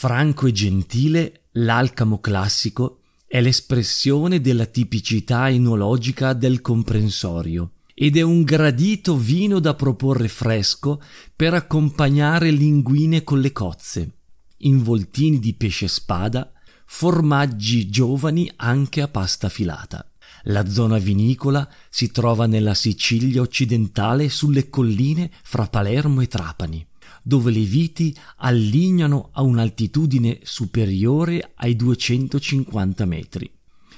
Franco e gentile, l'alcamo classico è l'espressione della tipicità enologica del comprensorio ed è un gradito vino da proporre fresco per accompagnare linguine con le cozze, involtini di pesce spada, formaggi giovani anche a pasta filata. La zona vinicola si trova nella Sicilia occidentale sulle colline fra Palermo e Trapani dove le viti allignano a un'altitudine superiore ai 250 metri.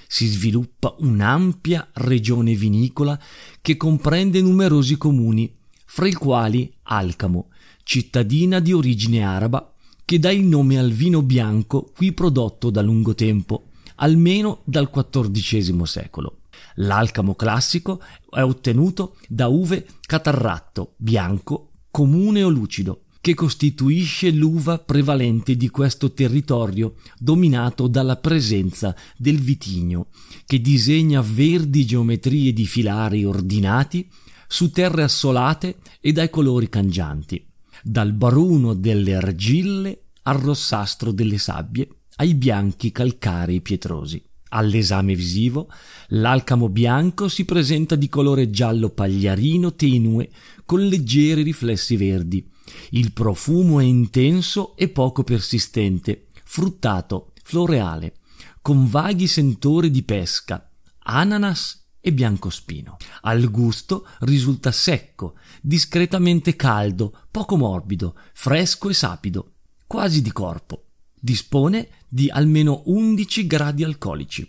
Si sviluppa un'ampia regione vinicola che comprende numerosi comuni, fra i quali Alcamo, cittadina di origine araba, che dà il nome al vino bianco qui prodotto da lungo tempo, almeno dal XIV secolo. L'alcamo classico è ottenuto da uve catarratto, bianco, comune o lucido, che costituisce l'uva prevalente di questo territorio dominato dalla presenza del vitigno, che disegna verdi geometrie di filari ordinati su terre assolate e dai colori cangianti, dal baruno delle argille al rossastro delle sabbie, ai bianchi calcarei pietrosi. All'esame visivo, l'alcamo bianco si presenta di colore giallo pagliarino tenue con leggeri riflessi verdi, il profumo è intenso e poco persistente, fruttato, floreale, con vaghi sentori di pesca, ananas e biancospino. Al gusto risulta secco, discretamente caldo, poco morbido, fresco e sapido, quasi di corpo. Dispone di almeno 11 gradi alcolici.